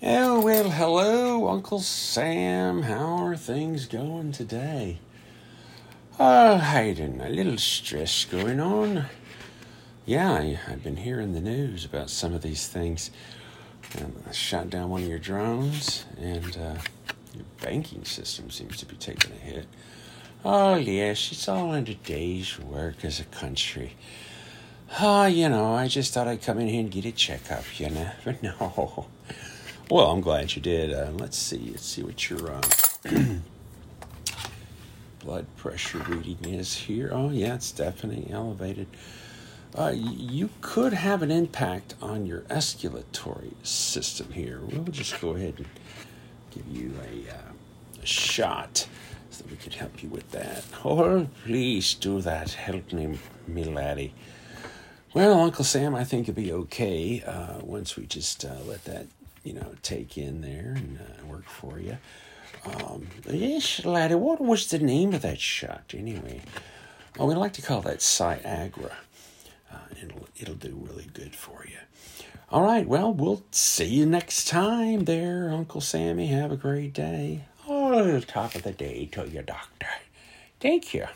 Oh, well, hello, Uncle Sam. How are things going today? Oh, Hayden, a little stress going on. Yeah, I, have been hearing the news about some of these things. Um, I shot down one of your drones, and uh, your banking system seems to be taking a hit. Oh, yes, it's all under day's work as a country. Ah, oh, you know, I just thought I'd come in here and get a checkup, you know. But no. Well, I'm glad you did. Uh, let's see. Let's see what your uh, blood pressure reading is here. Oh, yeah, it's definitely elevated. Uh, you could have an impact on your escalatory system here. We'll just go ahead and give you a, uh, a shot so we can help you with that. Oh, please do that. Help me, me laddie. Well, Uncle Sam, I think it'll be okay uh, once we just uh, let that you know, take in there and uh, work for you. Um, yes, laddie, what was the name of that shot anyway? Well, we like to call that Ciagra. Uh, it'll, it'll do really good for you. All right, well, we'll see you next time there, Uncle Sammy. Have a great day. Oh, top of the day to your doctor. Thank you.